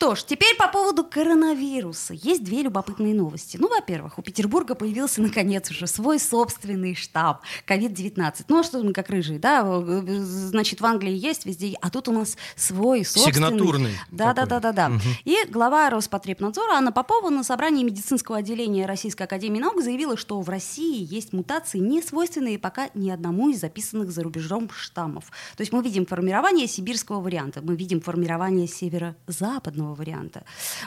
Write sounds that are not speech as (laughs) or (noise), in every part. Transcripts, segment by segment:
Что ж, теперь по поводу коронавируса. Есть две любопытные новости. Ну, во-первых, у Петербурга появился наконец уже свой собственный штаб COVID-19. Ну, а что мы как рыжие, да? Значит, в Англии есть везде, а тут у нас свой собственный. Сигнатурный. Да, да, да, да, да. И глава Роспотребнадзора Анна Попова на собрании медицинского отделения Российской Академии Наук заявила, что в России есть мутации, не свойственные пока ни одному из записанных за рубежом штаммов. То есть мы видим формирование сибирского варианта, мы видим формирование северо-западного варианта.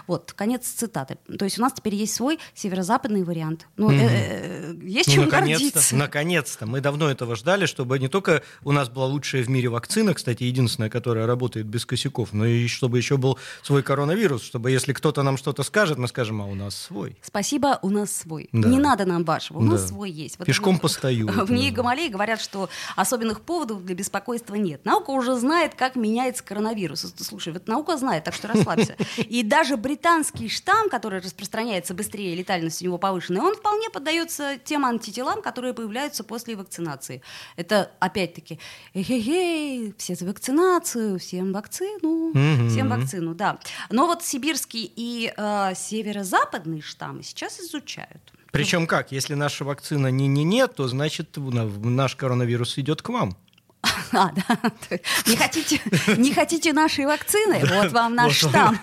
Вот, конец цитаты. То есть у нас теперь есть свой северо-западный вариант. Ну, Мгм. э, э, есть Ну, чем наконец-то, гордиться. наконец-то. Мы давно этого ждали, чтобы не только у нас была лучшая в мире вакцина, кстати, единственная, которая работает без косяков, но и чтобы еще был свой коронавирус, чтобы если кто-то нам что-то скажет, мы скажем, а у нас свой. Спасибо, у нас свой. Да. Не надо нам вашего, у нас Да. свой есть. Вот Пешком это- постою. (laughs) В ней Гамалеи говорят, что особенных поводов для беспокойства нет. Наука уже знает, как меняется коронавирус. Слушай, вот наука знает, так что расслабься. И даже британский штамм, который распространяется быстрее, летальность у него повышенная, он вполне поддается тем антителам, которые появляются после вакцинации. Это опять-таки, эй все за вакцинацию, всем вакцину, всем вакцину, да. Но вот сибирский и э, северо-западный штаммы сейчас изучают. Причем как? Если наша вакцина не-не-не, то значит наш коронавирус идет к вам. (laughs) А, да. Не хотите, не хотите нашей вакцины? Вот вам наш штамм.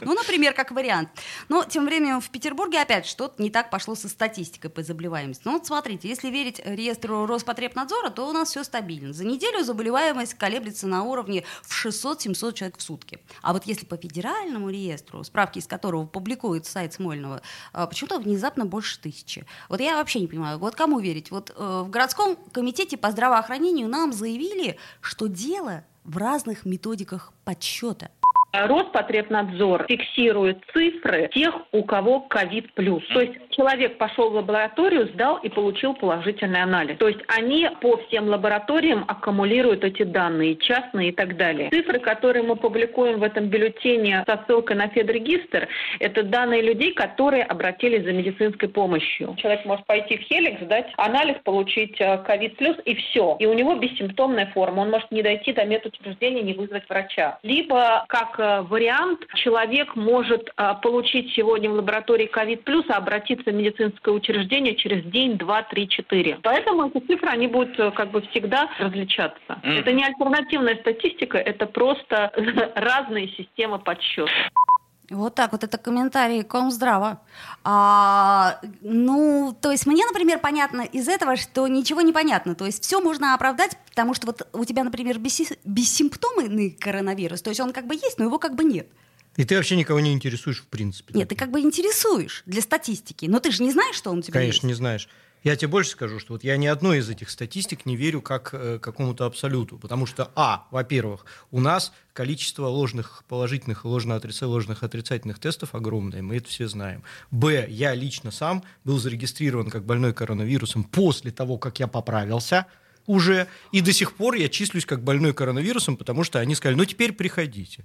Ну, например, как вариант. Но тем временем в Петербурге опять что-то не так пошло со статистикой по заболеваемости. Ну, вот смотрите, если верить реестру Роспотребнадзора, то у нас все стабильно. За неделю заболеваемость колеблется на уровне в 600-700 человек в сутки. А вот если по федеральному реестру, справки из которого публикует сайт Смольного, а, почему-то внезапно больше тысячи. Вот я вообще не понимаю, вот кому верить? Вот э, в городском комитете по здравоохранению нам заявили, что дело в разных методиках подсчета. Роспотребнадзор фиксирует цифры тех, у кого ковид плюс. То есть человек пошел в лабораторию, сдал и получил положительный анализ. То есть они по всем лабораториям аккумулируют эти данные, частные и так далее. Цифры, которые мы публикуем в этом бюллетене со ссылкой на Федрегистр, это данные людей, которые обратились за медицинской помощью. Человек может пойти в Хеликс, сдать анализ, получить э, ковид плюс и все. И у него бессимптомная форма. Он может не дойти до медучреждения, не вызвать врача. Либо, как э, вариант, человек может э, получить сегодня в лаборатории ковид плюс, а обратиться в медицинское учреждение через день, два, три, четыре. Поэтому эти цифры, они будут э, как бы всегда различаться. Это не альтернативная статистика, это просто (laughs) разные системы подсчета. Вот так вот, это комментарий Комздрава. А, ну, то есть мне, например, понятно из этого, что ничего не понятно. То есть все можно оправдать, потому что вот у тебя, например, бесси- бессимптомный коронавирус, то есть он как бы есть, но его как бы нет. И ты вообще никого не интересуешь в принципе. Нет, ты как бы интересуешь для статистики, но ты же не знаешь, что он у тебя Конечно, не есть. знаешь. Я тебе больше скажу, что вот я ни одной из этих статистик не верю как э, какому-то абсолюту, потому что, а, во-первых, у нас количество ложных положительных и ложно отрица- ложных отрицательных тестов огромное, мы это все знаем. Б, я лично сам был зарегистрирован как больной коронавирусом после того, как я поправился уже, и до сих пор я числюсь как больной коронавирусом, потому что они сказали, ну теперь приходите.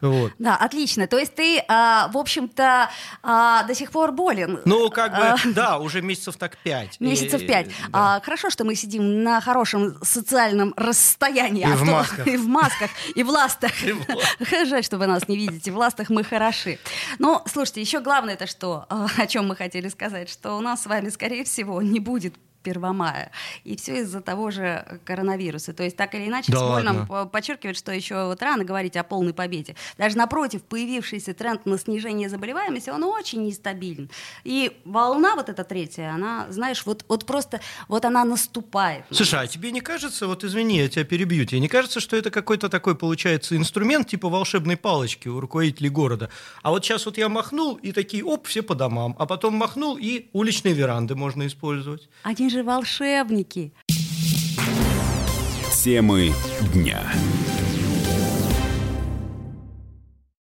Вот. Да, отлично. То есть ты, а, в общем-то, а, до сих пор болен. Ну, как А, бы, да, уже месяцев так пять. Месяцев пять. да. А, хорошо, что мы сидим на хорошем социальном расстоянии. И а в то- масках. (laughs) И в масках, и в ластах. (laughs) (laughs) Жаль, что вы нас не видите. В ластах мы хороши. Но, слушайте, еще главное это что, а, о чем мы хотели сказать, что у нас с вами, скорее всего, не будет 1 мая. И все из-за того же коронавируса. То есть так или иначе, Да Смоль нам подчеркивает, что еще вот рано говорить о полной победе. Даже напротив, появившийся тренд на снижение заболеваемости, он очень нестабилен. И волна вот эта третья, она, знаешь, вот, вот просто, вот она наступает. Слушай, а тебе не кажется, вот извини, я тебя перебью, тебе не кажется, что это какой-то такой, получается, инструмент типа волшебной палочки у руководителей города? А вот сейчас вот я махнул, и такие, оп, все по домам, а потом махнул, и уличные веранды можно использовать. Они же волшебники. Темы дня.